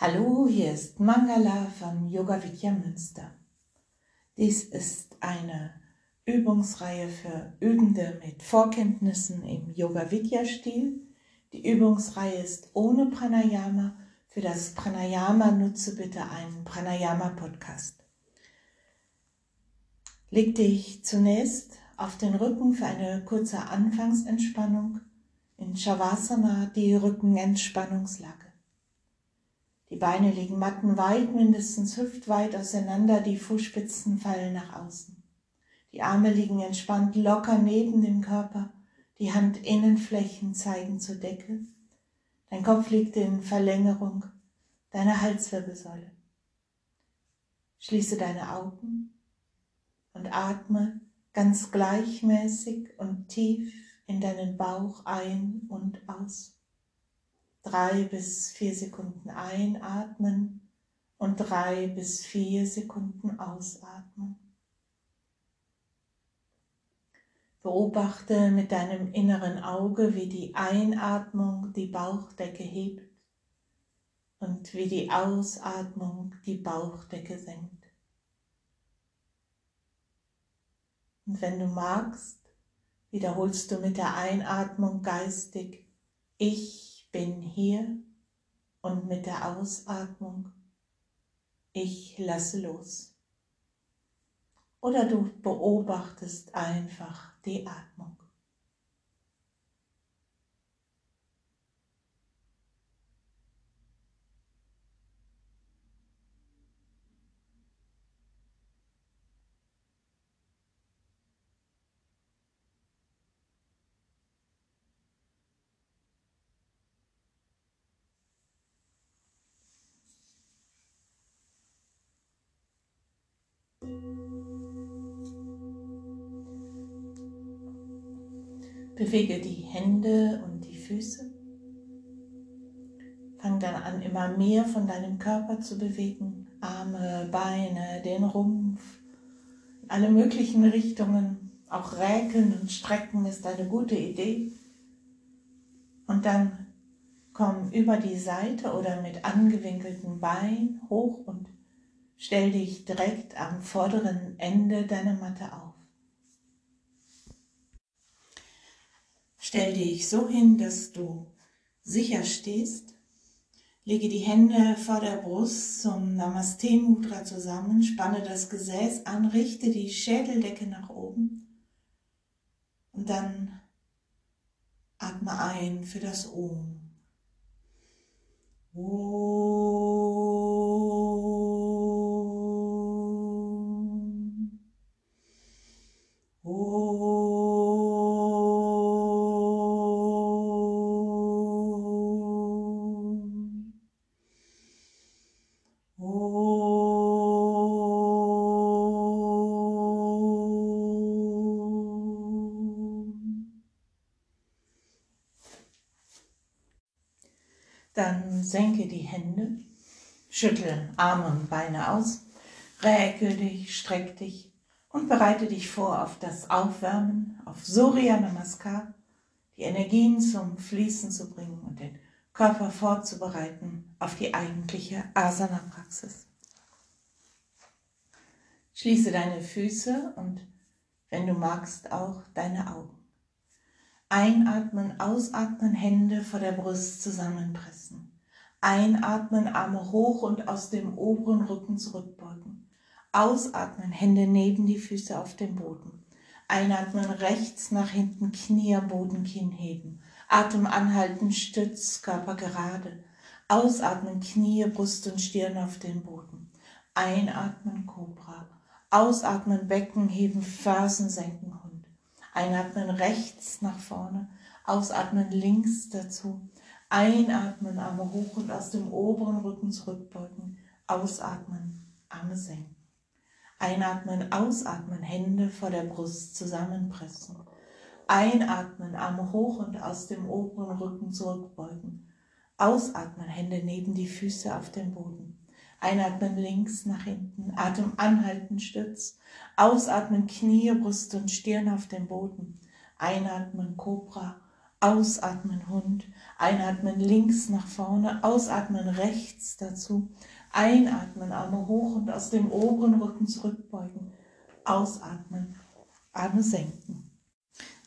Hallo, hier ist Mangala von Yoga Vidya Münster. Dies ist eine Übungsreihe für Übende mit Vorkenntnissen im Yoga Vidya Stil. Die Übungsreihe ist ohne Pranayama. Für das Pranayama nutze bitte einen Pranayama Podcast. Leg dich zunächst auf den Rücken für eine kurze Anfangsentspannung in Shavasana, die Rückenentspannungslage. Die Beine liegen mattenweit, mindestens hüftweit auseinander, die Fußspitzen fallen nach außen. Die Arme liegen entspannt locker neben dem Körper, die Handinnenflächen zeigen zur Decke. Dein Kopf liegt in Verlängerung deiner Halswirbelsäule. Schließe deine Augen und atme ganz gleichmäßig und tief in deinen Bauch ein und aus drei bis vier Sekunden einatmen und drei bis vier Sekunden ausatmen. Beobachte mit deinem inneren Auge, wie die Einatmung die Bauchdecke hebt und wie die Ausatmung die Bauchdecke senkt. Und wenn du magst, wiederholst du mit der Einatmung geistig, ich bin hier und mit der Ausatmung, ich lasse los. Oder du beobachtest einfach die Atmung. Bewege die Hände und die Füße. Fang dann an, immer mehr von deinem Körper zu bewegen. Arme, Beine, den Rumpf, alle möglichen Richtungen. Auch Räkeln und Strecken ist eine gute Idee. Und dann komm über die Seite oder mit angewinkelten Beinen hoch und Stell dich direkt am vorderen Ende deiner Matte auf. Stell dich so hin, dass du sicher stehst. Lege die Hände vor der Brust zum Namaste Mudra zusammen, spanne das Gesäß an, richte die Schädeldecke nach oben und dann atme ein für das Om. Om. Schüttle Arme und Beine aus, räkel dich, streck dich und bereite dich vor auf das Aufwärmen, auf Surya Namaskar, die Energien zum Fließen zu bringen und den Körper vorzubereiten auf die eigentliche Asana-Praxis. Schließe deine Füße und, wenn du magst, auch deine Augen. Einatmen, ausatmen, Hände vor der Brust zusammenpressen. Einatmen, Arme hoch und aus dem oberen Rücken zurückbeugen. Ausatmen, Hände neben die Füße auf dem Boden. Einatmen, rechts nach hinten, Knie Boden, Kinn heben. Atem anhalten, Stütz, Körper gerade. Ausatmen, Knie, Brust und Stirn auf den Boden. Einatmen, Cobra. Ausatmen, Becken heben, Fersen senken, Einatmen rechts nach vorne, ausatmen links dazu. Einatmen, Arme hoch und aus dem oberen Rücken zurückbeugen. Ausatmen, Arme senken. Einatmen, ausatmen, Hände vor der Brust zusammenpressen. Einatmen, Arme hoch und aus dem oberen Rücken zurückbeugen. Ausatmen, Hände neben die Füße auf dem Boden. Einatmen links nach hinten, Atem anhalten, Stütz. Ausatmen, Knie, Brust und Stirn auf dem Boden. Einatmen, Cobra. Ausatmen Hund. Einatmen links nach vorne, ausatmen rechts dazu. Einatmen, Arme hoch und aus dem oberen Rücken zurückbeugen. Ausatmen, Arme senken.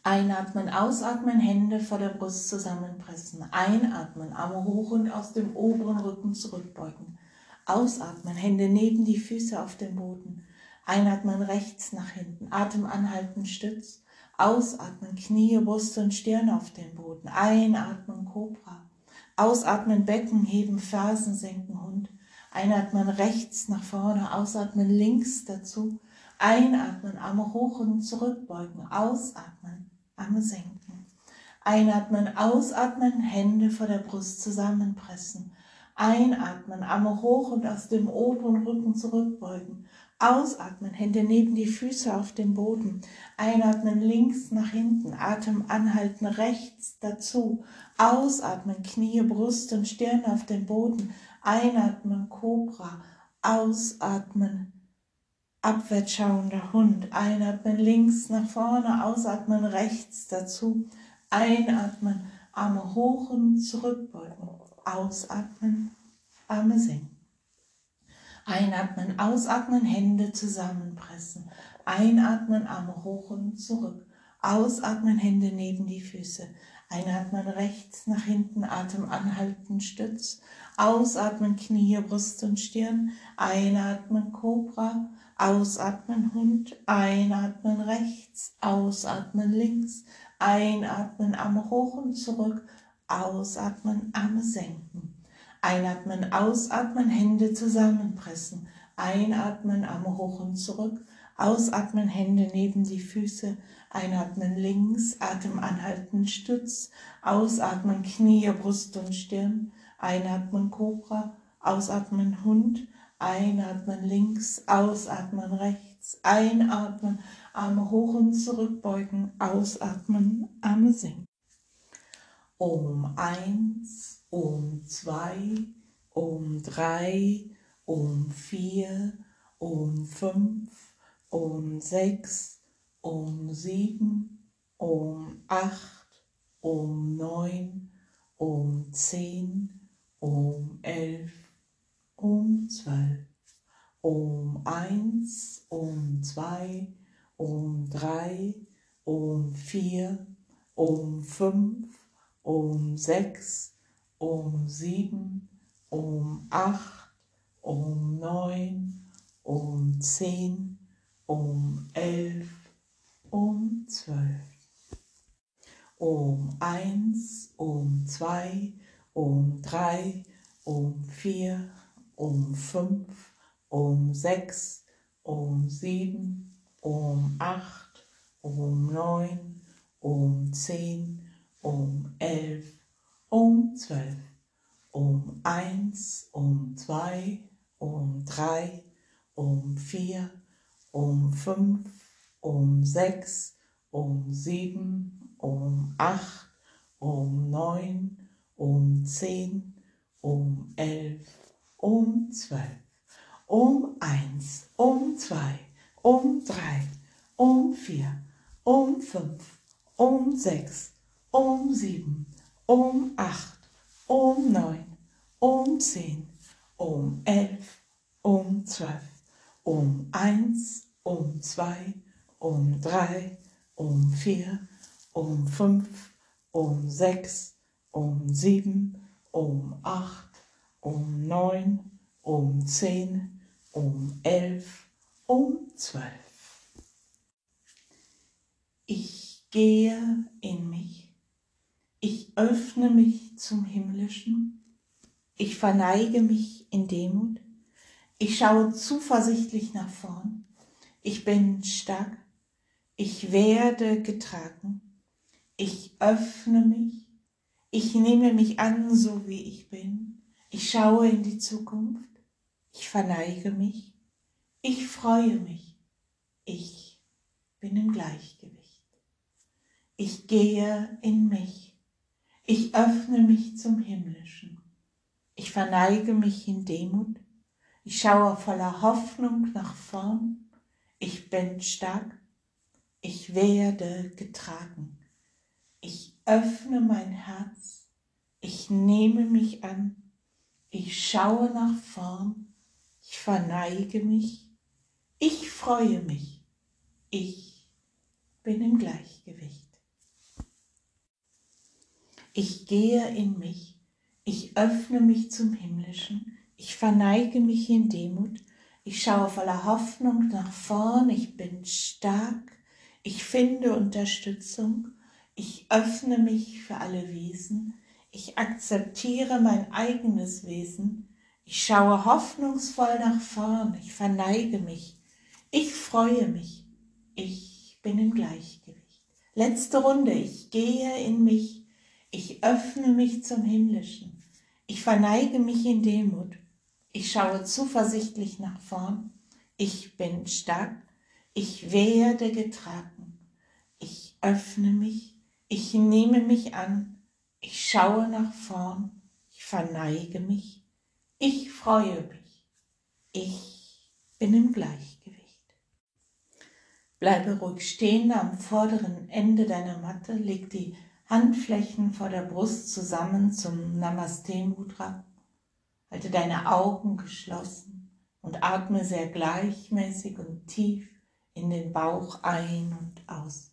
Einatmen, ausatmen, Hände vor der Brust zusammenpressen. Einatmen, Arme hoch und aus dem oberen Rücken zurückbeugen. Ausatmen, Hände neben die Füße auf dem Boden. Einatmen rechts nach hinten, Atem anhalten, Stütz. Ausatmen, Knie, Brust und Stirn auf den Boden. Einatmen, Cobra. Ausatmen, Becken heben, Fersen senken, Hund. Einatmen rechts nach vorne, ausatmen links dazu. Einatmen, Arme hoch und zurückbeugen. Ausatmen, Arme senken. Einatmen, ausatmen, Hände vor der Brust zusammenpressen. Einatmen, Arme hoch und aus dem oberen Rücken zurückbeugen. Ausatmen, Hände neben die Füße auf dem Boden. Einatmen links nach hinten, Atem anhalten rechts dazu. Ausatmen, Knie, Brust und Stirn auf dem Boden. Einatmen, Cobra. Ausatmen, abwärts schauender Hund. Einatmen links nach vorne, ausatmen rechts dazu. Einatmen, Arme hoch und zurückbeugen. Ausatmen, Arme senken. Einatmen, ausatmen, Hände zusammenpressen. Einatmen, Arme hoch und zurück. Ausatmen, Hände neben die Füße. Einatmen rechts nach hinten, Atem anhalten, Stütz. Ausatmen, Knie, Brust und Stirn. Einatmen, Cobra. Ausatmen, Hund. Einatmen rechts. Ausatmen links. Einatmen, Arme hoch und zurück. Ausatmen, Arme senken. Einatmen, ausatmen, Hände zusammenpressen. Einatmen, Arme hoch und zurück. Ausatmen, Hände neben die Füße. Einatmen links, Atem anhalten, Stütz. Ausatmen, Knie, Brust und Stirn. Einatmen, Cobra. Ausatmen, Hund. Einatmen links, ausatmen rechts. Einatmen, Arme hoch und zurückbeugen. Ausatmen, Arme sinken. Um eins um zwei, um drei, um vier, um fünf, um sechs, um sieben, um acht, um neun, um zehn, um elf, um zwölf, um eins, um zwei, um drei, um vier, um fünf, um sechs, um sieben, um acht, um neun, um zehn, um elf, um zwölf, um eins, um zwei, um drei, um vier, um fünf, um sechs, um sieben, um acht, um neun, um zehn, um elf, um zwölf, um eins, um zwei, um drei, um vier, um fünf, um sechs, um sieben, um acht, um neun, um zehn, um elf, um zwölf, um eins, um zwei, um drei, um vier, um fünf, um sechs, um sieben, um acht, um neun, um zehn, um elf, um zwölf, um eins, um zwei, um drei, um vier, um fünf, um sechs, um sieben, um acht, um neun, um zehn, um elf, um zwölf. Ich gehe in mich ich öffne mich zum Himmlischen. Ich verneige mich in Demut. Ich schaue zuversichtlich nach vorn. Ich bin stark. Ich werde getragen. Ich öffne mich. Ich nehme mich an, so wie ich bin. Ich schaue in die Zukunft. Ich verneige mich. Ich freue mich. Ich bin im Gleichgewicht. Ich gehe in mich. Ich öffne mich zum Himmlischen. Ich verneige mich in Demut. Ich schaue voller Hoffnung nach vorn. Ich bin stark. Ich werde getragen. Ich öffne mein Herz, ich nehme mich an, ich schaue nach vorn, ich verneige mich, ich freue mich, ich bin im Gleichgewicht. Ich gehe in mich, ich öffne mich zum Himmlischen, ich verneige mich in Demut, ich schaue voller Hoffnung nach vorn, ich bin stark, ich finde Unterstützung, ich öffne mich für alle Wesen, ich akzeptiere mein eigenes Wesen, ich schaue hoffnungsvoll nach vorn, ich verneige mich, ich freue mich, ich bin im Gleichgewicht. Letzte Runde, ich gehe in mich, ich öffne mich zum Himmlischen, ich verneige mich in Demut, ich schaue zuversichtlich nach vorn, ich bin stark, ich werde getragen, ich öffne mich, ich nehme mich an, ich schaue nach vorn, ich verneige mich, ich freue mich, ich bin im Gleichgewicht. Bleibe ruhig stehen am vorderen Ende deiner Matte, leg die Handflächen vor der Brust zusammen zum Namaste Mudra Halte deine Augen geschlossen und atme sehr gleichmäßig und tief in den Bauch ein und aus.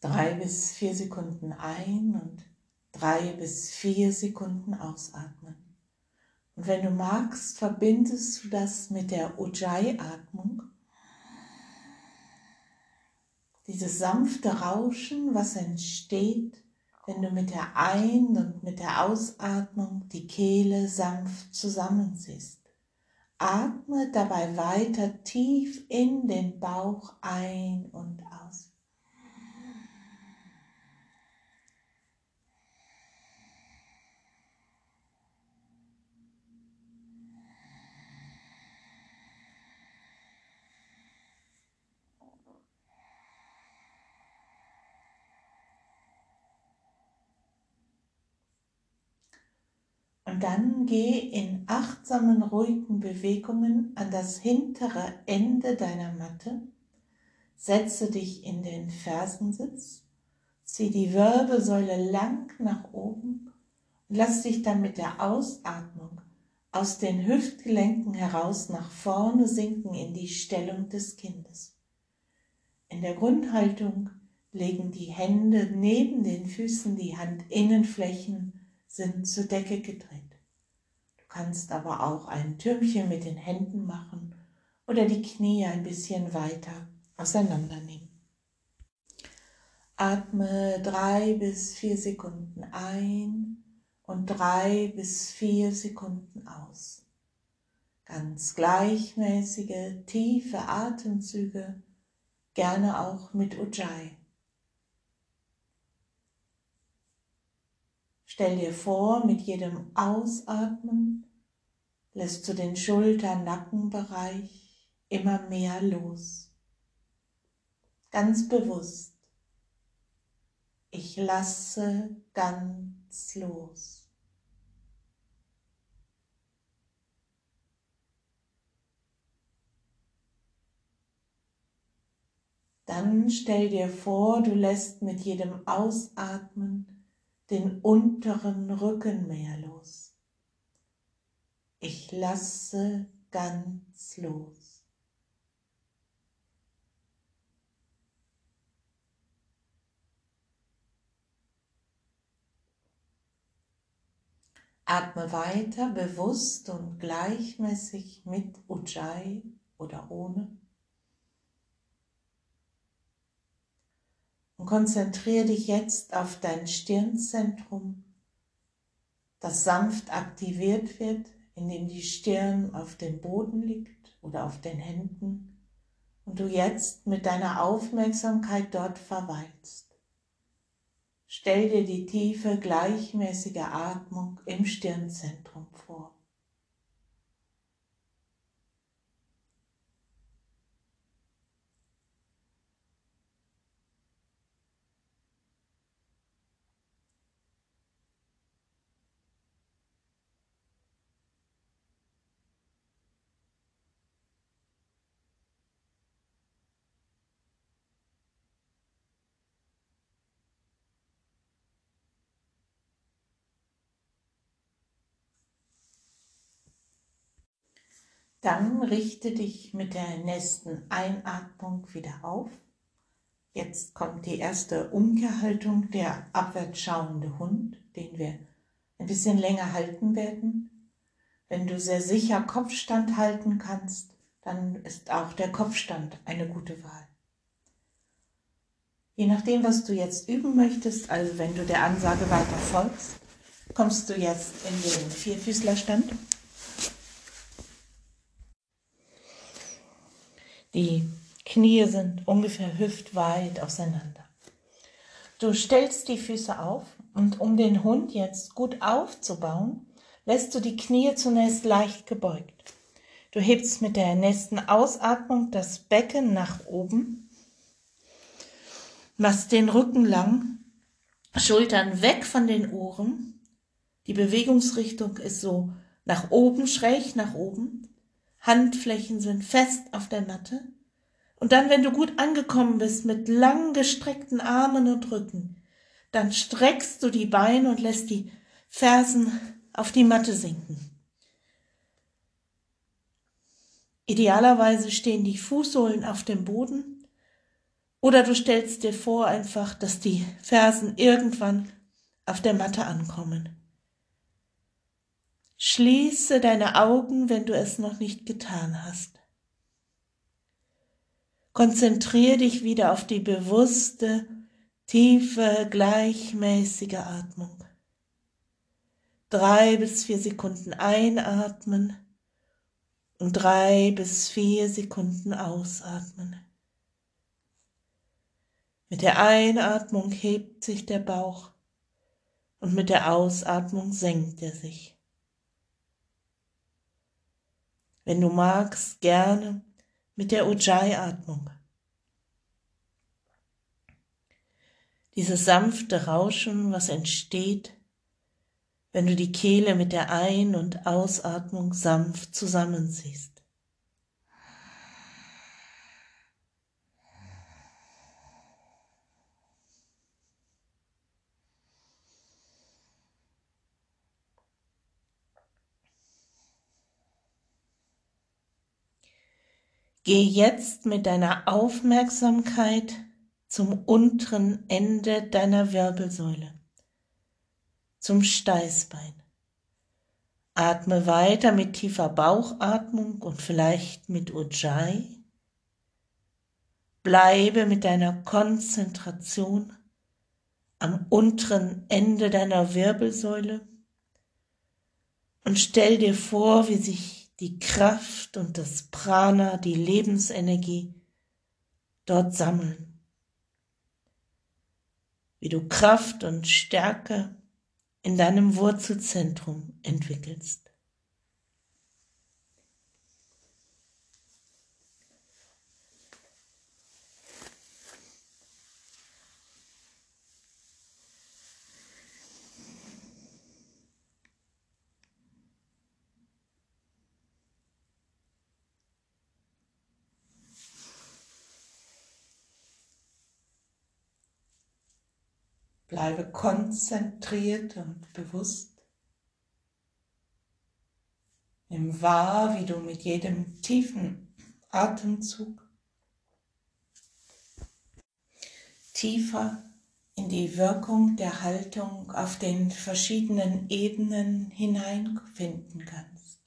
Drei bis vier Sekunden ein und drei bis vier Sekunden ausatmen. Und wenn du magst, verbindest du das mit der Ujjayi-Atmung. Dieses sanfte Rauschen, was entsteht, wenn du mit der Ein- und mit der Ausatmung die Kehle sanft zusammenziehst. Atme dabei weiter tief in den Bauch ein und aus. Und dann geh in achtsamen, ruhigen Bewegungen an das hintere Ende deiner Matte. Setze dich in den Fersensitz, zieh die Wirbelsäule lang nach oben und lass dich dann mit der Ausatmung aus den Hüftgelenken heraus nach vorne sinken in die Stellung des Kindes. In der Grundhaltung legen die Hände neben den Füßen, die Handinnenflächen sind zur Decke gedreht kannst aber auch ein Türmchen mit den Händen machen oder die Knie ein bisschen weiter auseinandernehmen. Atme drei bis vier Sekunden ein und drei bis vier Sekunden aus. Ganz gleichmäßige, tiefe Atemzüge, gerne auch mit Ujjayi. Stell dir vor, mit jedem Ausatmen lässt du den Schulter-Nackenbereich immer mehr los. Ganz bewusst. Ich lasse ganz los. Dann stell dir vor, du lässt mit jedem Ausatmen den unteren Rücken mehr los. Ich lasse ganz los. Atme weiter bewusst und gleichmäßig mit Ujjayi oder ohne. Und konzentriere dich jetzt auf dein Stirnzentrum, das sanft aktiviert wird in dem die Stirn auf dem Boden liegt oder auf den Händen und du jetzt mit deiner Aufmerksamkeit dort verweilst. Stell dir die tiefe, gleichmäßige Atmung im Stirnzentrum vor. Dann richte dich mit der nächsten Einatmung wieder auf. Jetzt kommt die erste Umkehrhaltung, der abwärts schauende Hund, den wir ein bisschen länger halten werden. Wenn du sehr sicher Kopfstand halten kannst, dann ist auch der Kopfstand eine gute Wahl. Je nachdem, was du jetzt üben möchtest, also wenn du der Ansage weiter folgst, kommst du jetzt in den Vierfüßlerstand. Die Knie sind ungefähr hüftweit auseinander. Du stellst die Füße auf und um den Hund jetzt gut aufzubauen, lässt du die Knie zunächst leicht gebeugt. Du hebst mit der nächsten Ausatmung das Becken nach oben, machst den Rücken lang, Schultern weg von den Ohren. Die Bewegungsrichtung ist so nach oben, schräg nach oben. Handflächen sind fest auf der Matte. Und dann, wenn du gut angekommen bist mit lang gestreckten Armen und Rücken, dann streckst du die Beine und lässt die Fersen auf die Matte sinken. Idealerweise stehen die Fußsohlen auf dem Boden oder du stellst dir vor einfach, dass die Fersen irgendwann auf der Matte ankommen. Schließe deine Augen, wenn du es noch nicht getan hast. Konzentriere dich wieder auf die bewusste, tiefe, gleichmäßige Atmung. Drei bis vier Sekunden einatmen und drei bis vier Sekunden ausatmen. Mit der Einatmung hebt sich der Bauch und mit der Ausatmung senkt er sich. Wenn du magst, gerne mit der Ujjayi-Atmung. Dieses sanfte Rauschen, was entsteht, wenn du die Kehle mit der Ein- und Ausatmung sanft zusammenziehst. Geh jetzt mit deiner Aufmerksamkeit zum unteren Ende deiner Wirbelsäule, zum Steißbein. Atme weiter mit tiefer Bauchatmung und vielleicht mit Ujjayi. Bleibe mit deiner Konzentration am unteren Ende deiner Wirbelsäule und stell dir vor, wie sich die Kraft und das Prana, die Lebensenergie dort sammeln. Wie du Kraft und Stärke in deinem Wurzelzentrum entwickelst. Bleibe konzentriert und bewusst. Nimm wahr, wie du mit jedem tiefen Atemzug tiefer in die Wirkung der Haltung auf den verschiedenen Ebenen hineinfinden kannst.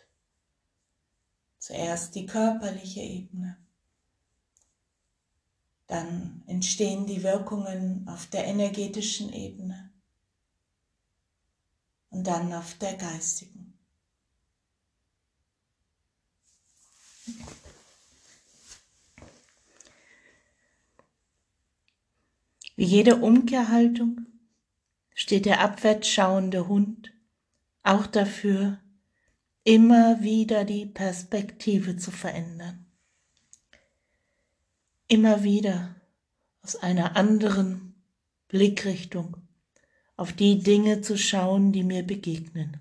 Zuerst die körperliche Ebene dann entstehen die Wirkungen auf der energetischen Ebene und dann auf der geistigen. Wie jede Umkehrhaltung steht der abwärts schauende Hund auch dafür, immer wieder die Perspektive zu verändern immer wieder aus einer anderen Blickrichtung auf die Dinge zu schauen, die mir begegnen.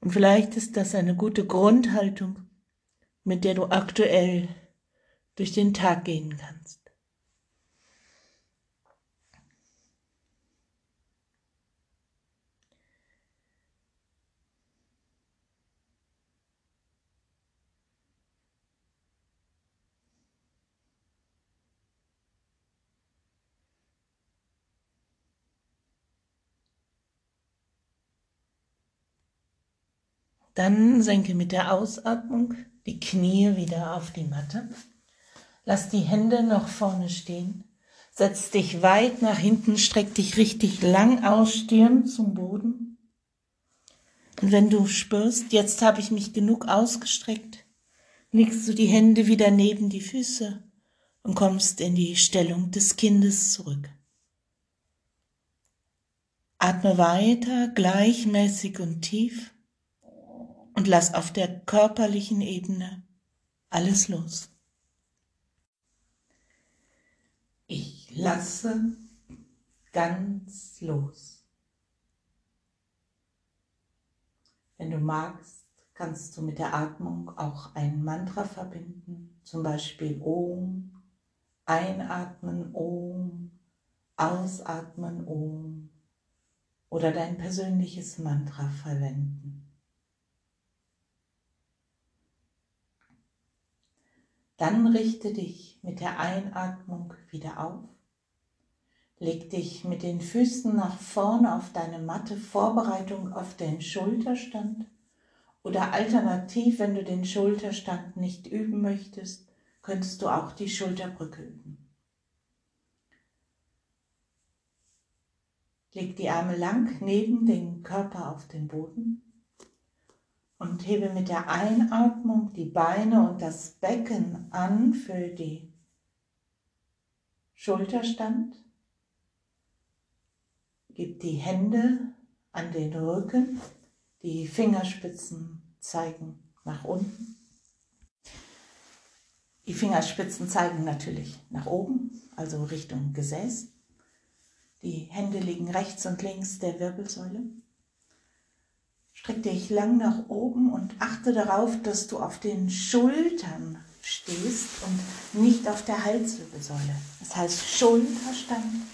Und vielleicht ist das eine gute Grundhaltung, mit der du aktuell durch den Tag gehen kannst. Dann senke mit der Ausatmung die Knie wieder auf die Matte. Lass die Hände noch vorne stehen. Setz dich weit nach hinten, streck dich richtig lang aus, Stirn zum Boden. Und wenn du spürst, jetzt habe ich mich genug ausgestreckt, legst du die Hände wieder neben die Füße und kommst in die Stellung des Kindes zurück. Atme weiter, gleichmäßig und tief und lass auf der körperlichen Ebene alles los. Ich lasse ganz los. Wenn du magst, kannst du mit der Atmung auch ein Mantra verbinden, zum Beispiel Om, einatmen Om, ausatmen Om oder dein persönliches Mantra verwenden. Dann richte dich mit der Einatmung wieder auf. Leg dich mit den Füßen nach vorne auf deine Matte, Vorbereitung auf den Schulterstand. Oder alternativ, wenn du den Schulterstand nicht üben möchtest, könntest du auch die Schulterbrücke üben. Leg die Arme lang neben den Körper auf den Boden und hebe mit der Einatmung die Beine und das Becken an für die Schulterstand. Gib die Hände an den Rücken, die Fingerspitzen zeigen nach unten. Die Fingerspitzen zeigen natürlich nach oben, also Richtung Gesäß. Die Hände liegen rechts und links der Wirbelsäule. Streck dich lang nach oben und achte darauf, dass du auf den Schultern stehst und nicht auf der Halswirbelsäule. Das heißt Schulterstand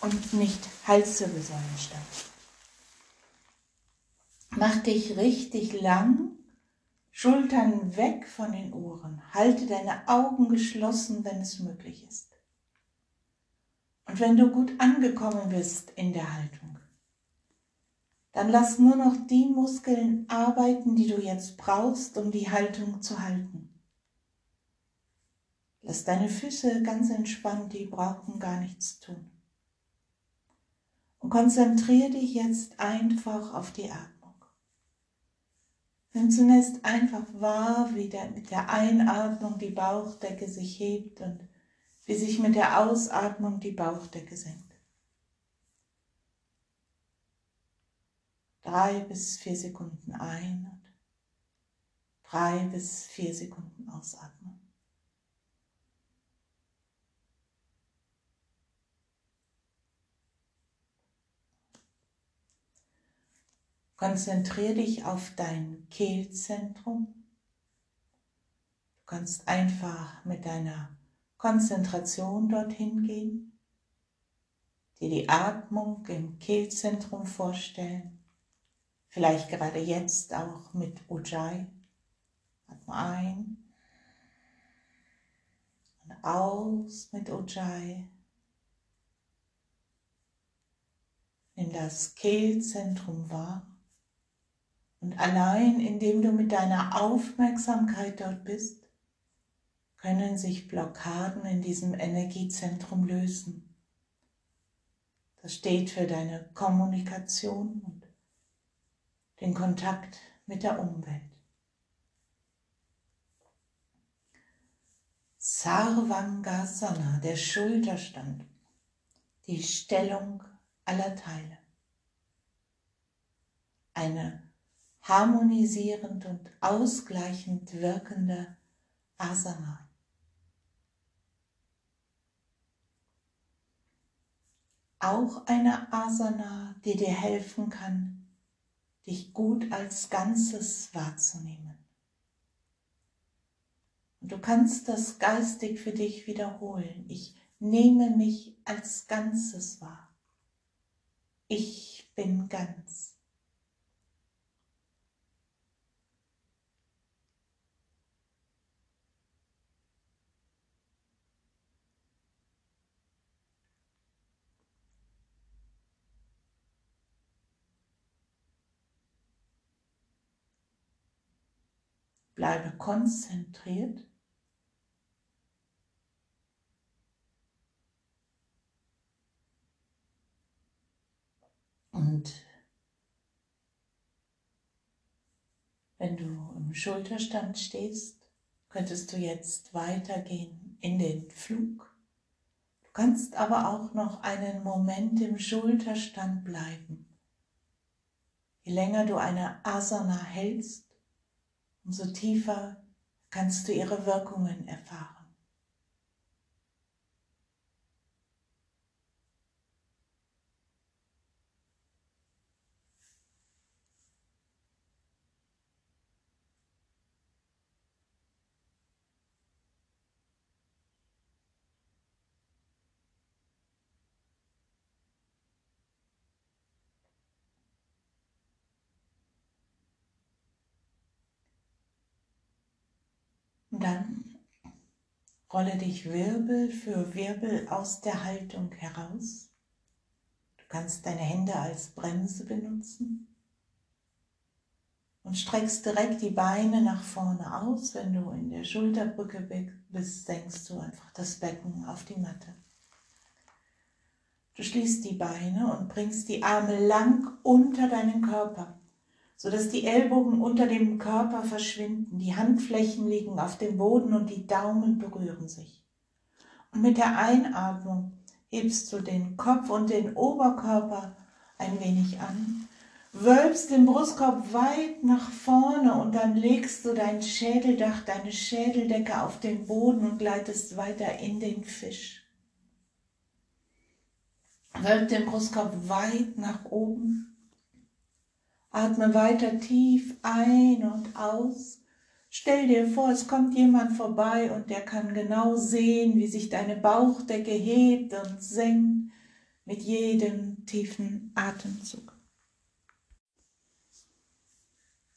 und nicht Halswirbelsäulenstand. Mach dich richtig lang, Schultern weg von den Ohren. Halte deine Augen geschlossen, wenn es möglich ist. Und wenn du gut angekommen bist in der Haltung, dann lass nur noch die Muskeln arbeiten, die du jetzt brauchst, um die Haltung zu halten. Lass deine Füße ganz entspannt, die brauchen gar nichts tun. Und konzentriere dich jetzt einfach auf die Atmung. Nimm zunächst einfach wahr, wie der, mit der Einatmung die Bauchdecke sich hebt und wie sich mit der Ausatmung die Bauchdecke senkt. Drei bis vier Sekunden ein und drei bis vier Sekunden ausatmen. Konzentriere dich auf dein Kehlzentrum. Du kannst einfach mit deiner Konzentration dorthin gehen, dir die Atmung im Kehlzentrum vorstellen Vielleicht gerade jetzt auch mit Ujjayi. Atme ein und aus mit Ujjayi. Nimm das Kehlzentrum wahr. Und allein indem du mit deiner Aufmerksamkeit dort bist, können sich Blockaden in diesem Energiezentrum lösen. Das steht für deine Kommunikation und den Kontakt mit der Umwelt. Sarvangasana, der Schulterstand, die Stellung aller Teile. Eine harmonisierend und ausgleichend wirkende Asana. Auch eine Asana, die dir helfen kann, dich gut als Ganzes wahrzunehmen. Und du kannst das geistig für dich wiederholen. Ich nehme mich als Ganzes wahr. Ich bin ganz. Bleibe konzentriert. Und wenn du im Schulterstand stehst, könntest du jetzt weitergehen in den Flug. Du kannst aber auch noch einen Moment im Schulterstand bleiben. Je länger du eine Asana hältst, umso tiefer kannst du ihre Wirkungen erfahren. Und dann rolle dich Wirbel für Wirbel aus der Haltung heraus. Du kannst deine Hände als Bremse benutzen und streckst direkt die Beine nach vorne aus. Wenn du in der Schulterbrücke bist, senkst du einfach das Becken auf die Matte. Du schließt die Beine und bringst die Arme lang unter deinen Körper sodass die Ellbogen unter dem Körper verschwinden, die Handflächen liegen auf dem Boden und die Daumen berühren sich. Und mit der Einatmung hebst du den Kopf und den Oberkörper ein wenig an, wölbst den Brustkorb weit nach vorne und dann legst du dein Schädeldach, deine Schädeldecke auf den Boden und gleitest weiter in den Fisch. Wölb den Brustkorb weit nach oben Atme weiter tief ein und aus. Stell dir vor, es kommt jemand vorbei und der kann genau sehen, wie sich deine Bauchdecke hebt und senkt mit jedem tiefen Atemzug.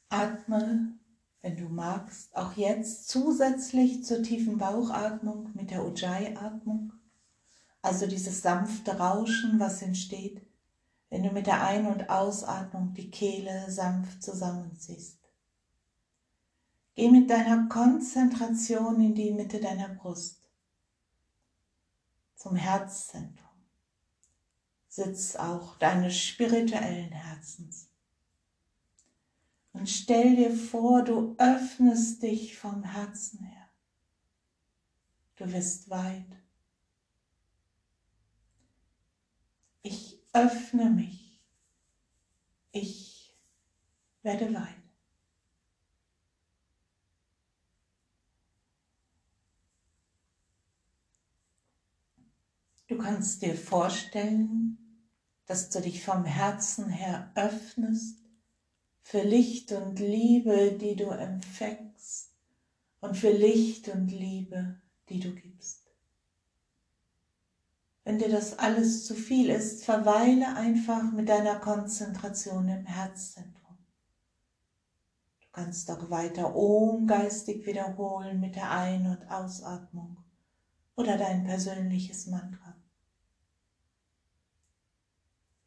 Atme, wenn du magst, auch jetzt zusätzlich zur tiefen Bauchatmung mit der Ujjayi-Atmung, also dieses sanfte Rauschen, was entsteht, wenn du mit der Ein- und Ausatmung die Kehle sanft zusammenziehst. Geh mit deiner Konzentration in die Mitte deiner Brust, zum Herzzentrum. Sitz auch deines spirituellen Herzens. Und stell dir vor, du öffnest dich vom Herzen her. Du wirst weit. Ich öffne mich. Ich werde weit. Du kannst dir vorstellen, dass du dich vom Herzen her öffnest für Licht und Liebe, die du empfängst und für Licht und Liebe, die du gibst. Wenn dir das alles zu viel ist, verweile einfach mit deiner Konzentration im Herzzentrum. Du kannst auch weiter Om geistig wiederholen mit der Ein- und Ausatmung oder dein persönliches Mantra.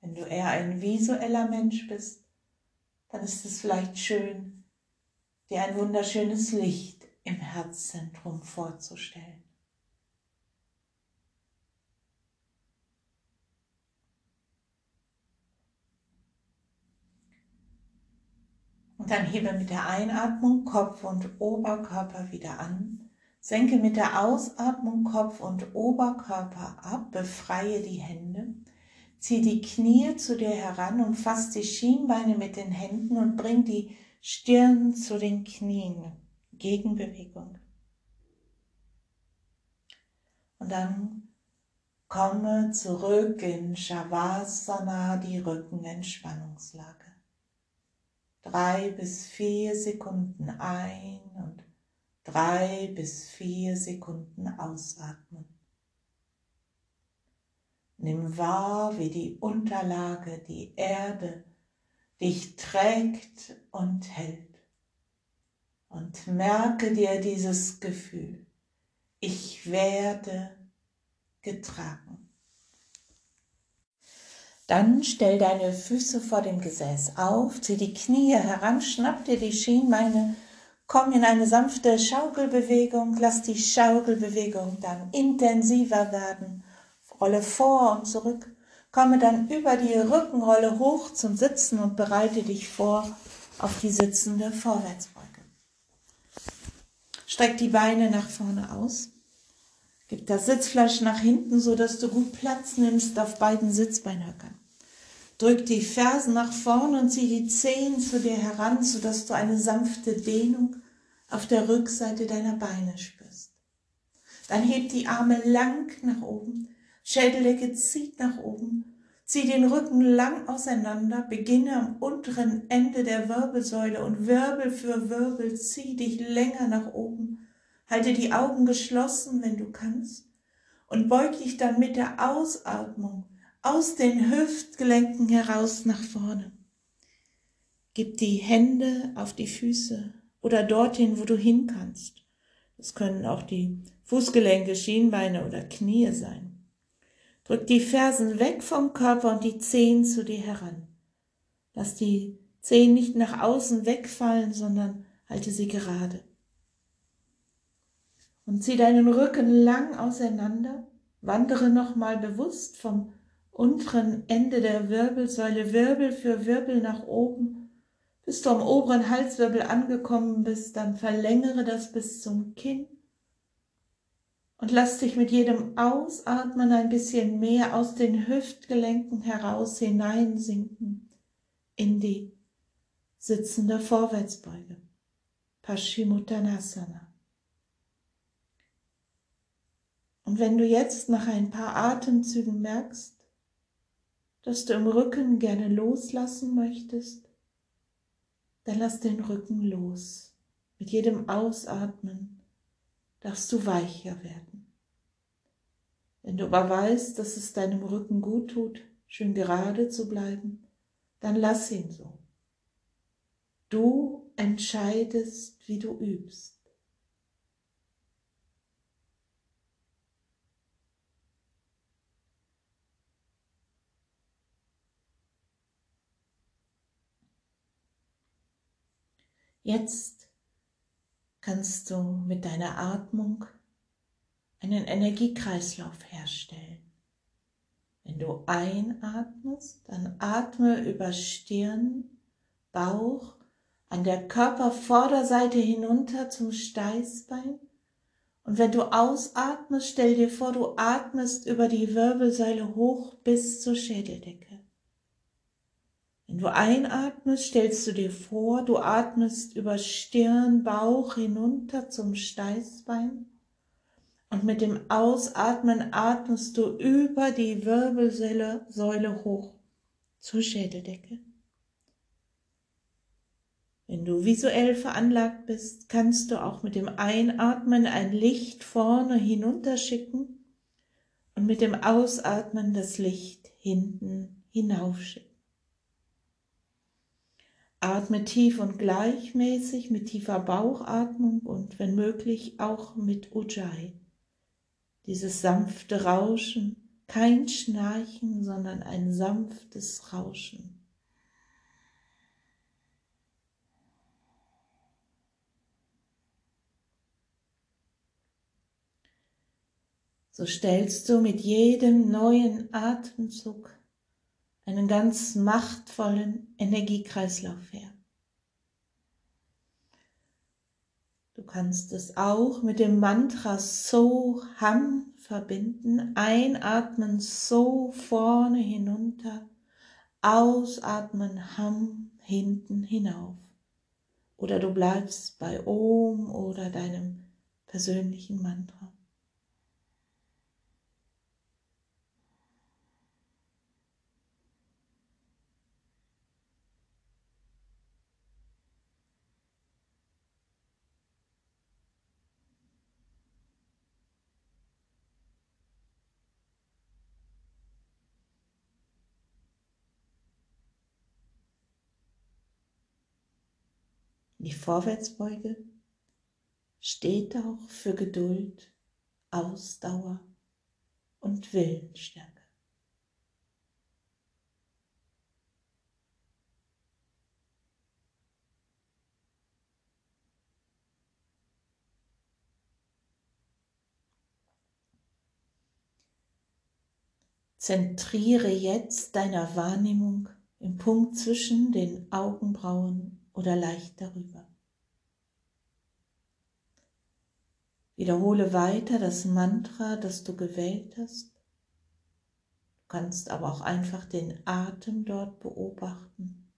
Wenn du eher ein visueller Mensch bist, dann ist es vielleicht schön, dir ein wunderschönes Licht im Herzzentrum vorzustellen. Und dann hebe mit der Einatmung Kopf und Oberkörper wieder an. Senke mit der Ausatmung Kopf und Oberkörper ab, befreie die Hände. Zieh die Knie zu dir heran, umfass die Schienbeine mit den Händen und bring die Stirn zu den Knien. Gegenbewegung. Und dann komme zurück in Shavasana, die Rückenentspannungslage drei bis vier Sekunden ein und drei bis vier Sekunden ausatmen. Nimm wahr, wie die Unterlage, die Erde, dich trägt und hält. Und merke dir dieses Gefühl. Ich werde getragen. Dann stell deine Füße vor dem Gesäß auf, zieh die Knie heran, schnapp dir die Schienbeine Komm in eine sanfte Schaukelbewegung, lass die Schaukelbewegung dann intensiver werden. Rolle vor und zurück, komme dann über die Rückenrolle hoch zum Sitzen und bereite dich vor auf die sitzende Vorwärtsbeuge. Streck die Beine nach vorne aus. Gib das Sitzfleisch nach hinten, so dass du gut Platz nimmst auf beiden Sitzbeinhöckern. Drück die Fersen nach vorne und zieh die Zehen zu dir heran, so dass du eine sanfte Dehnung auf der Rückseite deiner Beine spürst. Dann heb die Arme lang nach oben, Schädeldecke zieht nach oben, zieh den Rücken lang auseinander, beginne am unteren Ende der Wirbelsäule und Wirbel für Wirbel zieh dich länger nach oben. Halte die Augen geschlossen, wenn du kannst, und beug dich dann mit der Ausatmung aus den Hüftgelenken heraus nach vorne. Gib die Hände auf die Füße oder dorthin, wo du hin kannst. Das können auch die Fußgelenke, Schienbeine oder Knie sein. Drück die Fersen weg vom Körper und die Zehen zu dir heran. Lass die Zehen nicht nach außen wegfallen, sondern halte sie gerade. Und zieh deinen Rücken lang auseinander, wandere nochmal bewusst vom unteren Ende der Wirbelsäule Wirbel für Wirbel nach oben bis du am oberen Halswirbel angekommen bist, dann verlängere das bis zum Kinn und lass dich mit jedem Ausatmen ein bisschen mehr aus den Hüftgelenken heraus hineinsinken in die sitzende Vorwärtsbeuge. Paschimottanasana. Und wenn du jetzt nach ein paar Atemzügen merkst, dass du im Rücken gerne loslassen möchtest, dann lass den Rücken los. Mit jedem Ausatmen darfst du weicher werden. Wenn du aber weißt, dass es deinem Rücken gut tut, schön gerade zu bleiben, dann lass ihn so. Du entscheidest, wie du übst. Jetzt kannst du mit deiner Atmung einen Energiekreislauf herstellen. Wenn du einatmest, dann atme über Stirn, Bauch, an der Körpervorderseite hinunter zum Steißbein. Und wenn du ausatmest, stell dir vor, du atmest über die Wirbelsäule hoch bis zur Schädeldecke. Wenn du einatmest, stellst du dir vor, du atmest über Stirn, Bauch hinunter zum Steißbein und mit dem Ausatmen atmest du über die Wirbelsäule Säule hoch zur Schädeldecke. Wenn du visuell veranlagt bist, kannst du auch mit dem Einatmen ein Licht vorne hinunterschicken und mit dem Ausatmen das Licht hinten hinaufschicken. Atme tief und gleichmäßig mit tiefer Bauchatmung und wenn möglich auch mit Ujjayi. Dieses sanfte Rauschen, kein Schnarchen, sondern ein sanftes Rauschen. So stellst du mit jedem neuen Atemzug einen ganz machtvollen Energiekreislauf her. Du kannst es auch mit dem Mantra So Ham verbinden. Einatmen So vorne hinunter, ausatmen Ham hinten hinauf. Oder du bleibst bei Om oder deinem persönlichen Mantra. die Vorwärtsbeuge steht auch für Geduld, Ausdauer und Willensstärke. Zentriere jetzt deiner Wahrnehmung im Punkt zwischen den Augenbrauen oder leicht darüber. Wiederhole weiter das Mantra, das du gewählt hast. Du kannst aber auch einfach den Atem dort beobachten.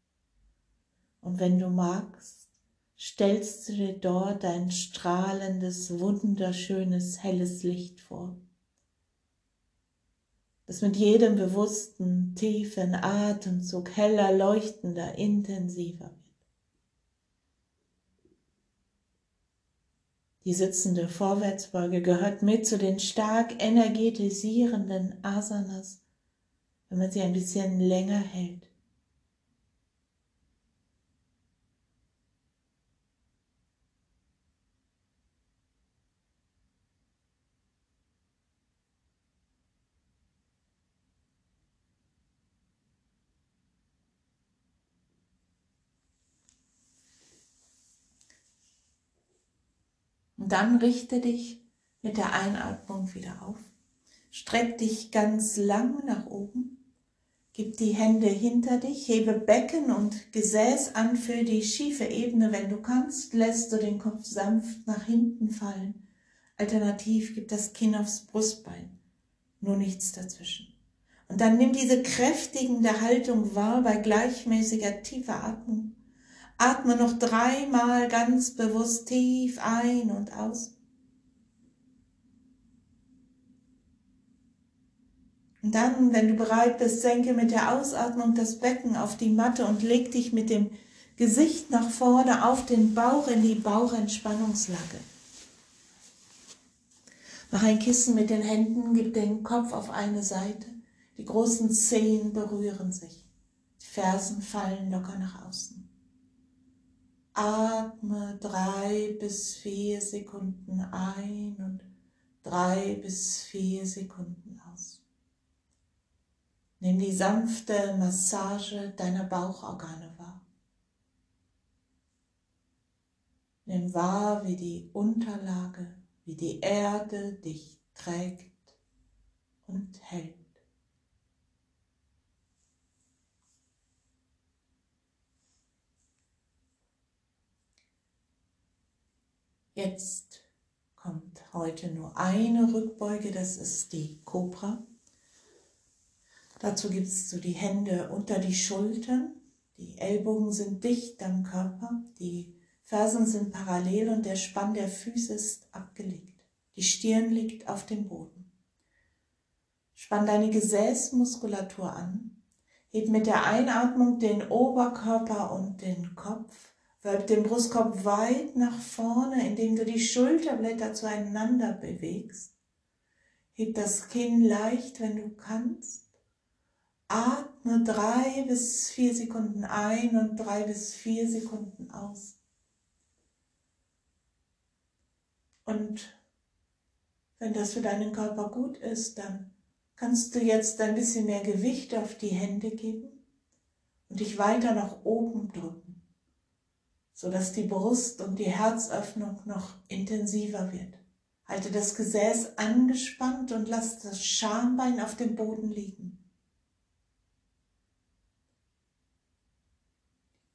Und wenn du magst, stellst du dir dort ein strahlendes, wunderschönes, helles Licht vor, das mit jedem bewussten, tiefen Atemzug heller, leuchtender, intensiver Die sitzende Vorwärtsbeuge gehört mit zu den stark energetisierenden Asanas, wenn man sie ein bisschen länger hält. Und dann richte dich mit der Einatmung wieder auf. Streck dich ganz lang nach oben. Gib die Hände hinter dich, hebe Becken und Gesäß an für die schiefe Ebene. Wenn du kannst, lässt du den Kopf sanft nach hinten fallen. Alternativ gib das Kinn aufs Brustbein. Nur nichts dazwischen. Und dann nimm diese kräftigende Haltung wahr bei gleichmäßiger tiefer Atmung. Atme noch dreimal ganz bewusst tief ein und aus. Und dann, wenn du bereit bist, senke mit der Ausatmung das Becken auf die Matte und leg dich mit dem Gesicht nach vorne auf den Bauch in die Bauchentspannungslage. Mach ein Kissen mit den Händen, gib den Kopf auf eine Seite. Die großen Zehen berühren sich. Die Fersen fallen locker nach außen. Atme drei bis vier Sekunden ein und drei bis vier Sekunden aus. Nimm die sanfte Massage deiner Bauchorgane wahr. Nimm wahr, wie die Unterlage, wie die Erde dich trägt und hält. Jetzt kommt heute nur eine Rückbeuge, das ist die Cobra. Dazu gibst du die Hände unter die Schultern, die Ellbogen sind dicht am Körper, die Fersen sind parallel und der Spann der Füße ist abgelegt. Die Stirn liegt auf dem Boden. Spann deine Gesäßmuskulatur an, heb mit der Einatmung den Oberkörper und den Kopf Wölb den Brustkorb weit nach vorne, indem du die Schulterblätter zueinander bewegst. Heb das Kinn leicht, wenn du kannst. Atme drei bis vier Sekunden ein und drei bis vier Sekunden aus. Und wenn das für deinen Körper gut ist, dann kannst du jetzt ein bisschen mehr Gewicht auf die Hände geben und dich weiter nach oben drücken sodass die Brust und die Herzöffnung noch intensiver wird. Halte das Gesäß angespannt und lass das Schambein auf dem Boden liegen.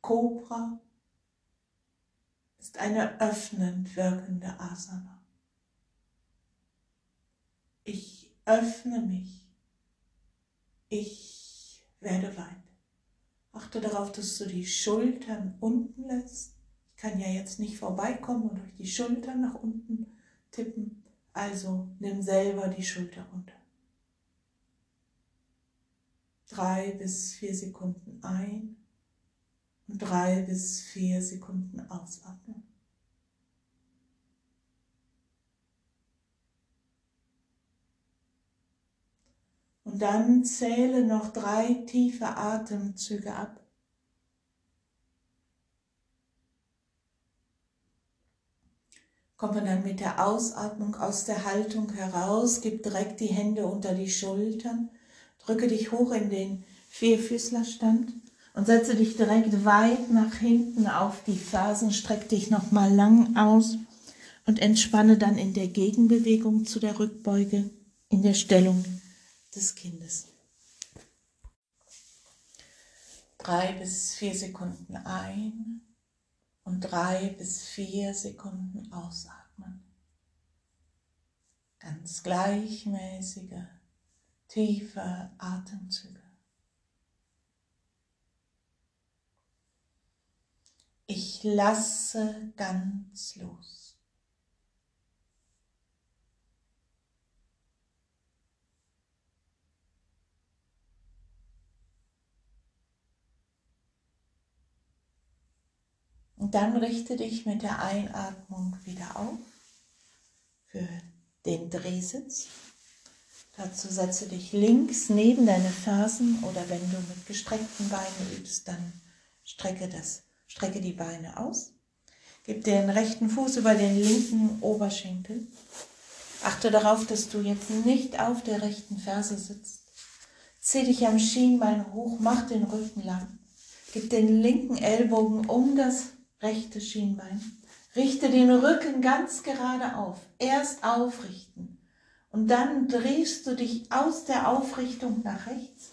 Cobra ist eine öffnend wirkende Asana. Ich öffne mich. Ich werde weit. Achte darauf, dass du die Schultern unten lässt kann ja jetzt nicht vorbeikommen und durch die Schultern nach unten tippen. Also nimm selber die Schulter runter. Drei bis vier Sekunden ein und drei bis vier Sekunden ausatmen. Und dann zähle noch drei tiefe Atemzüge ab. kommt man dann mit der Ausatmung aus der Haltung heraus, gib direkt die Hände unter die Schultern, drücke dich hoch in den Vierfüßlerstand und setze dich direkt weit nach hinten auf die Fersen, streck dich nochmal lang aus und entspanne dann in der Gegenbewegung zu der Rückbeuge in der Stellung des Kindes. Drei bis vier Sekunden ein und drei bis vier Sekunden ausatmen. Ganz gleichmäßige, tiefe Atemzüge. Ich lasse ganz los. Und dann richte dich mit der Einatmung wieder auf für den Drehsitz. Dazu setze dich links neben deine Fersen oder wenn du mit gestreckten Beinen übst, dann strecke, das, strecke die Beine aus. Gib den rechten Fuß über den linken Oberschenkel. Achte darauf, dass du jetzt nicht auf der rechten Ferse sitzt. Zieh dich am Schienbein hoch, mach den Rücken lang. Gib den linken Ellbogen um das rechte Schienbein. Richte den Rücken ganz gerade auf. Erst aufrichten. Und dann drehst du dich aus der Aufrichtung nach rechts.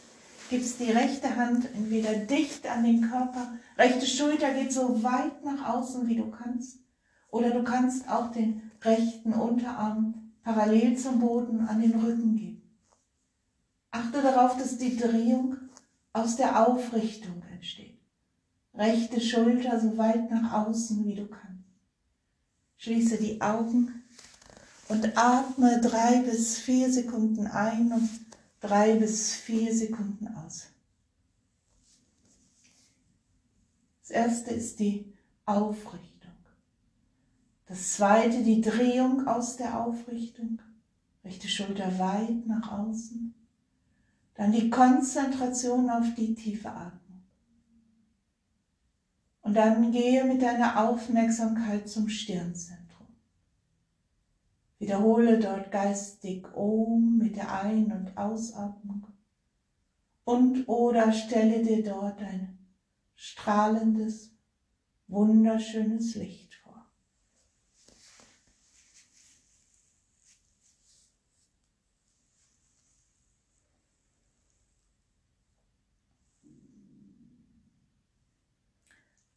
Gibst die rechte Hand entweder dicht an den Körper. Rechte Schulter geht so weit nach außen, wie du kannst. Oder du kannst auch den rechten Unterarm parallel zum Boden an den Rücken geben. Achte darauf, dass die Drehung aus der Aufrichtung entsteht rechte Schulter so weit nach außen, wie du kannst. Schließe die Augen und atme drei bis vier Sekunden ein und drei bis vier Sekunden aus. Das erste ist die Aufrichtung. Das zweite die Drehung aus der Aufrichtung. Rechte Schulter weit nach außen. Dann die Konzentration auf die tiefe Atmung. Und dann gehe mit deiner Aufmerksamkeit zum Stirnzentrum. Wiederhole dort geistig Om mit der Ein- und Ausatmung. Und oder stelle dir dort ein strahlendes, wunderschönes Licht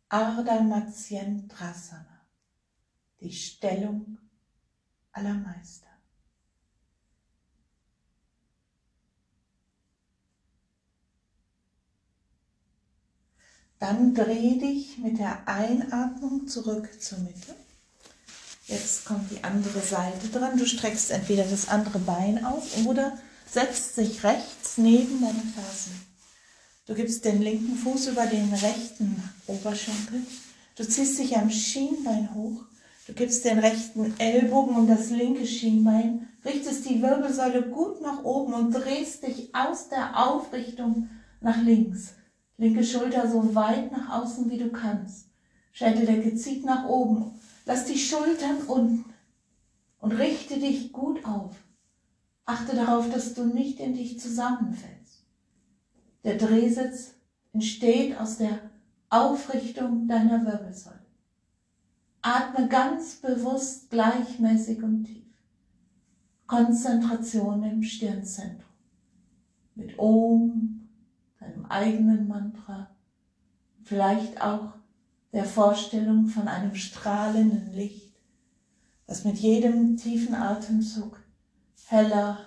Ardha Matsyendrasana, die Stellung aller Meister. Dann dreh dich mit der Einatmung zurück zur Mitte. Jetzt kommt die andere Seite dran. Du streckst entweder das andere Bein aus oder setzt dich rechts neben deine Fersen. Du gibst den linken Fuß über den rechten Oberschenkel. Du ziehst dich am Schienbein hoch. Du gibst den rechten Ellbogen um das linke Schienbein, richtest die Wirbelsäule gut nach oben und drehst dich aus der Aufrichtung nach links. Linke Schulter so weit nach außen wie du kannst. Schädeldecke zieht nach oben. Lass die Schultern unten und richte dich gut auf. Achte darauf, dass du nicht in dich zusammenfällst. Der Drehsitz entsteht aus der Aufrichtung deiner Wirbelsäule. Atme ganz bewusst, gleichmäßig und tief. Konzentration im Stirnzentrum. Mit Om, deinem eigenen Mantra, vielleicht auch der Vorstellung von einem strahlenden Licht, das mit jedem tiefen Atemzug heller,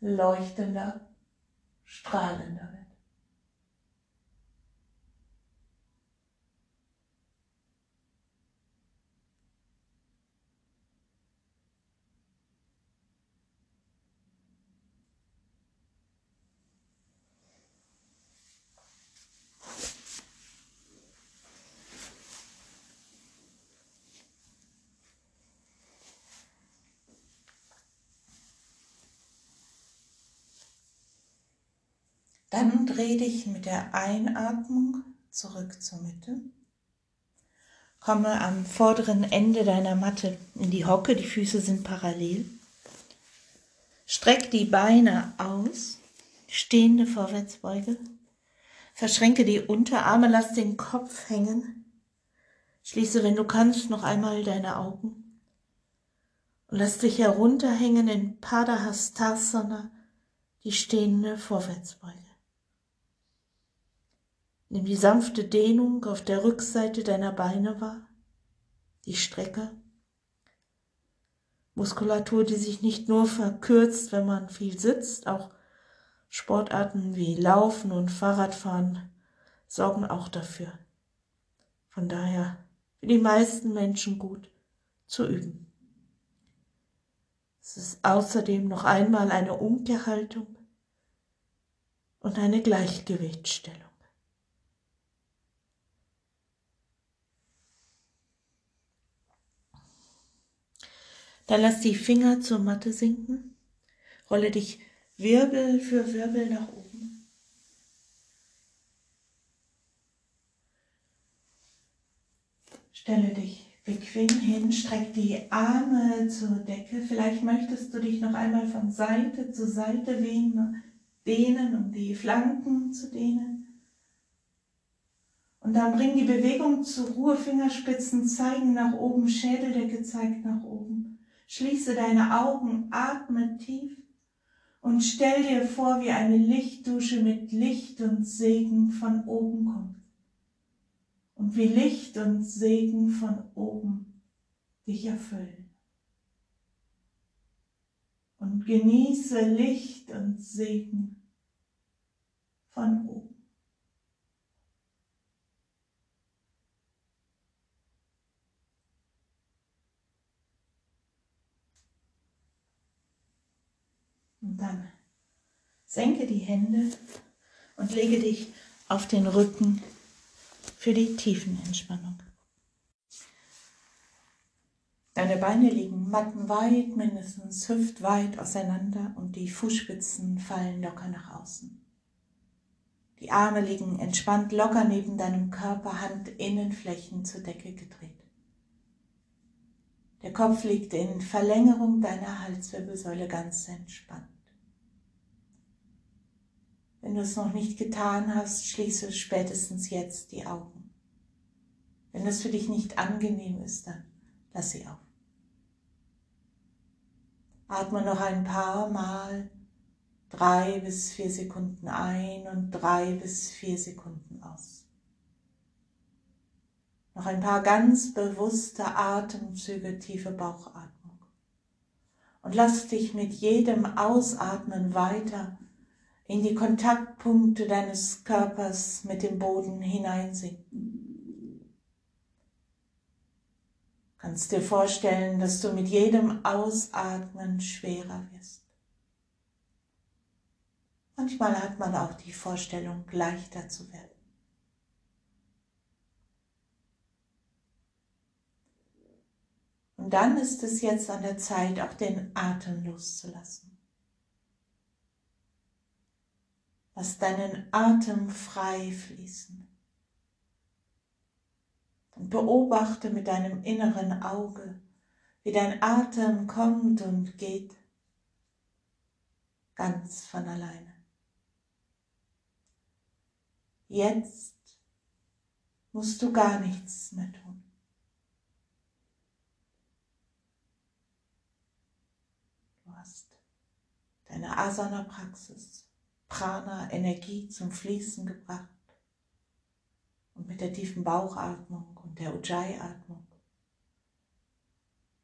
leuchtender, strahlender wird. Dann dreh dich mit der Einatmung zurück zur Mitte. Komme am vorderen Ende deiner Matte in die Hocke, die Füße sind parallel. Streck die Beine aus, stehende Vorwärtsbeuge. Verschränke die Unterarme, lass den Kopf hängen. Schließe, wenn du kannst, noch einmal deine Augen. Und lass dich herunterhängen in Padahastasana, die stehende Vorwärtsbeuge. Nimm die sanfte Dehnung auf der Rückseite deiner Beine wahr, die Strecke. Muskulatur, die sich nicht nur verkürzt, wenn man viel sitzt, auch Sportarten wie Laufen und Fahrradfahren sorgen auch dafür. Von daher für die meisten Menschen gut zu üben. Es ist außerdem noch einmal eine Umkehrhaltung und eine Gleichgewichtsstellung. Dann lass die Finger zur Matte sinken, rolle dich Wirbel für Wirbel nach oben. Stelle dich bequem hin, streck die Arme zur Decke. Vielleicht möchtest du dich noch einmal von Seite zu Seite dehnen, um die Flanken zu dehnen. Und dann bring die Bewegung zur Ruhe, Fingerspitzen zeigen nach oben, Schädeldecke zeigt nach oben. Schließe deine Augen, atme tief und stell dir vor, wie eine Lichtdusche mit Licht und Segen von oben kommt. Und wie Licht und Segen von oben dich erfüllen. Und genieße Licht und Segen von oben. Dann senke die Hände und lege dich auf den Rücken für die Tiefenentspannung. Deine Beine liegen mattenweit, mindestens hüftweit auseinander und die Fußspitzen fallen locker nach außen. Die Arme liegen entspannt locker neben deinem Körper, Handinnenflächen zur Decke gedreht. Der Kopf liegt in Verlängerung deiner Halswirbelsäule ganz entspannt. Wenn du es noch nicht getan hast, schließe spätestens jetzt die Augen. Wenn es für dich nicht angenehm ist, dann lass sie auf. Atme noch ein paar Mal drei bis vier Sekunden ein und drei bis vier Sekunden aus. Noch ein paar ganz bewusste Atemzüge, tiefe Bauchatmung. Und lass dich mit jedem Ausatmen weiter in die Kontaktpunkte deines Körpers mit dem Boden hineinsinken. Kannst dir vorstellen, dass du mit jedem Ausatmen schwerer wirst. Manchmal hat man auch die Vorstellung, leichter zu werden. Und dann ist es jetzt an der Zeit, auch den Atem loszulassen. Lass deinen Atem frei fließen. Und beobachte mit deinem inneren Auge, wie dein Atem kommt und geht, ganz von alleine. Jetzt musst du gar nichts mehr tun. Du hast deine Asana-Praxis Prana, Energie zum Fließen gebracht. Und mit der tiefen Bauchatmung und der Ujjayi-Atmung.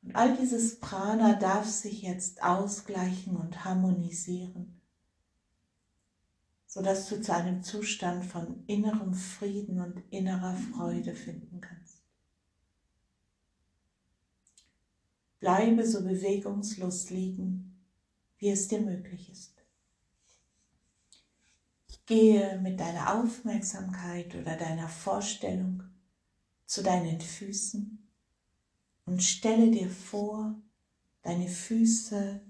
Und all dieses Prana darf sich jetzt ausgleichen und harmonisieren, sodass du zu einem Zustand von innerem Frieden und innerer Freude finden kannst. Bleibe so bewegungslos liegen, wie es dir möglich ist. Gehe mit deiner Aufmerksamkeit oder deiner Vorstellung zu deinen Füßen und stelle dir vor, deine Füße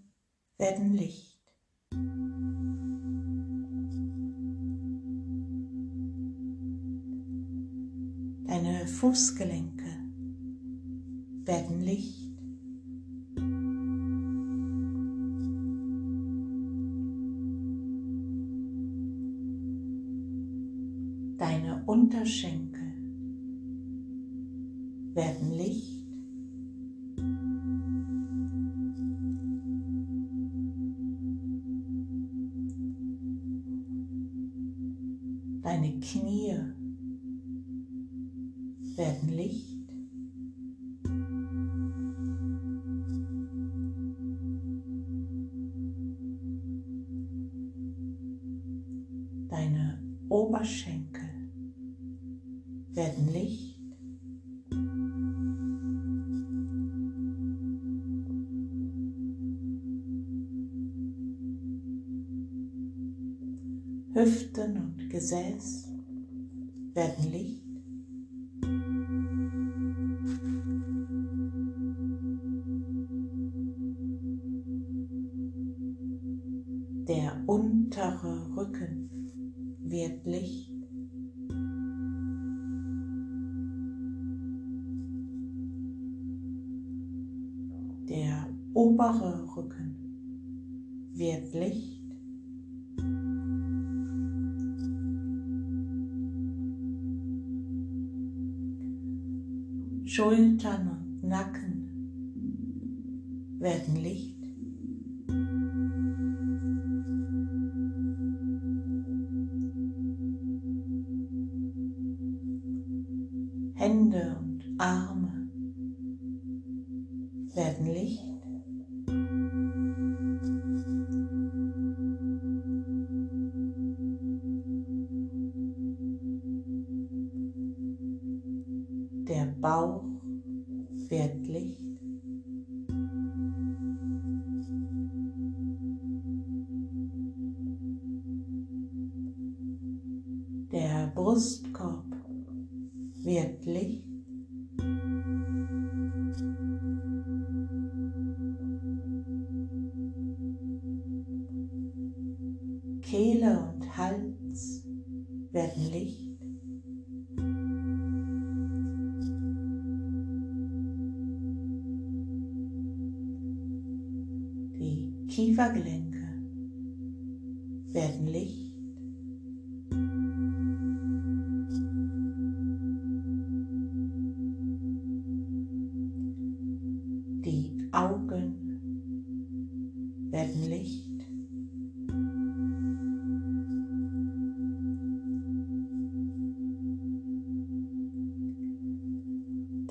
werden Licht. Deine Fußgelenke werden Licht. Unterschenkel werden Licht. Der untere Rücken wird Licht. Der obere Rücken wird Licht. Schultern und Nacken werden Licht.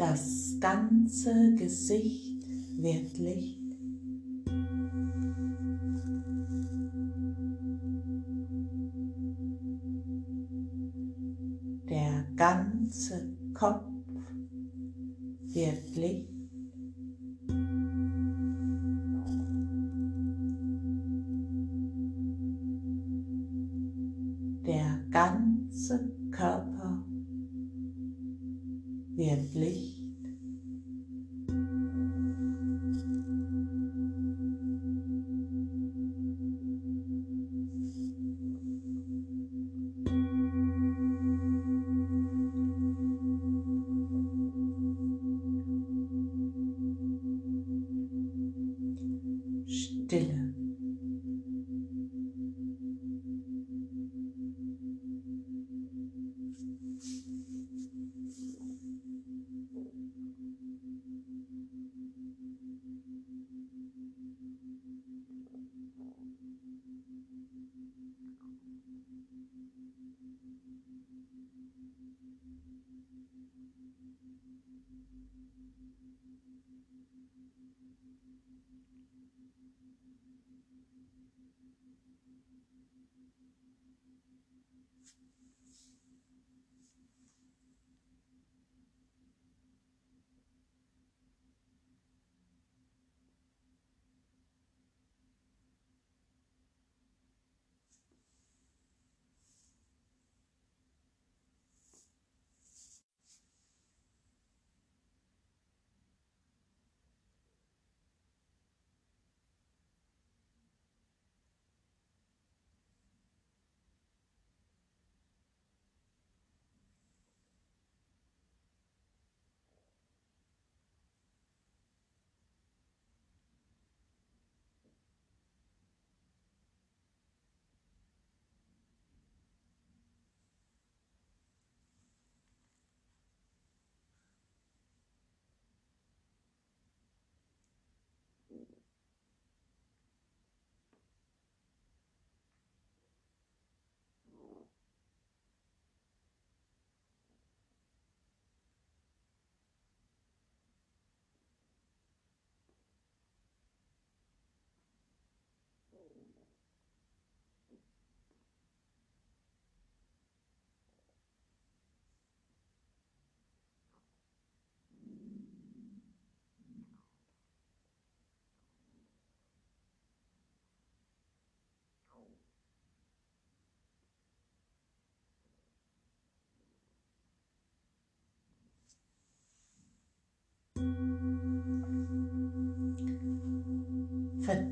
Das ganze Gesicht wird Licht. Der ganze Kopf wird Licht.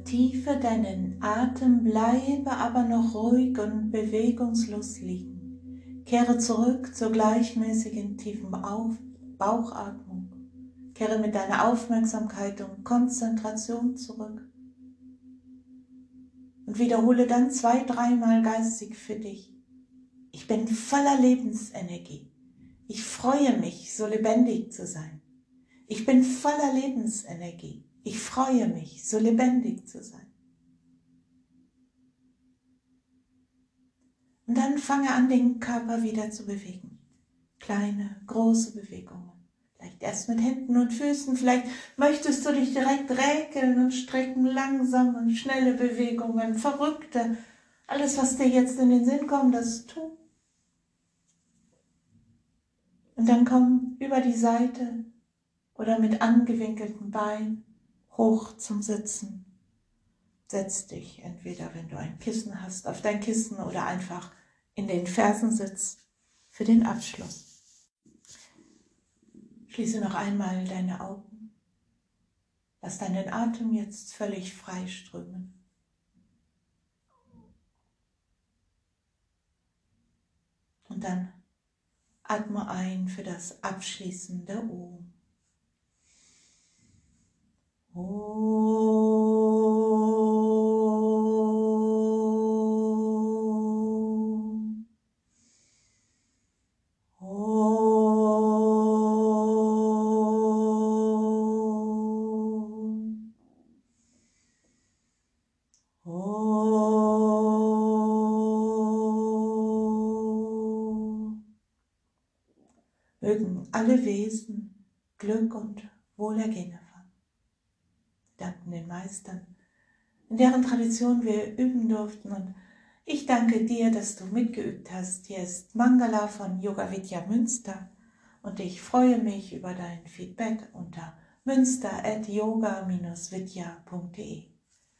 Vertiefe deinen Atem, bleibe aber noch ruhig und bewegungslos liegen. Kehre zurück zur gleichmäßigen tiefen Auf Bauchatmung. Kehre mit deiner Aufmerksamkeit und Konzentration zurück. Und wiederhole dann zwei, dreimal geistig für dich. Ich bin voller Lebensenergie. Ich freue mich, so lebendig zu sein. Ich bin voller Lebensenergie. Ich freue mich, so lebendig zu sein. Und dann fange an, den Körper wieder zu bewegen. Kleine, große Bewegungen. Vielleicht erst mit Händen und Füßen. Vielleicht möchtest du dich direkt räkeln und strecken, langsame, schnelle Bewegungen, verrückte. Alles, was dir jetzt in den Sinn kommt, das tu. Und dann komm über die Seite oder mit angewinkelten Beinen hoch zum Sitzen. Setz dich entweder, wenn du ein Kissen hast, auf dein Kissen oder einfach in den Fersensitz für den Abschluss. Schließe noch einmal deine Augen. Lass deinen Atem jetzt völlig frei strömen. Und dann atme ein für das abschließende O. Mögen alle Wesen Glück und Wohlergehen danken den Meistern, in deren Tradition wir üben durften. Und ich danke dir, dass du mitgeübt hast. Hier ist Mangala von Yoga Vidya Münster und ich freue mich über dein Feedback unter münster at yoga-vidya.de.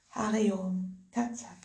Hariom Tatsat.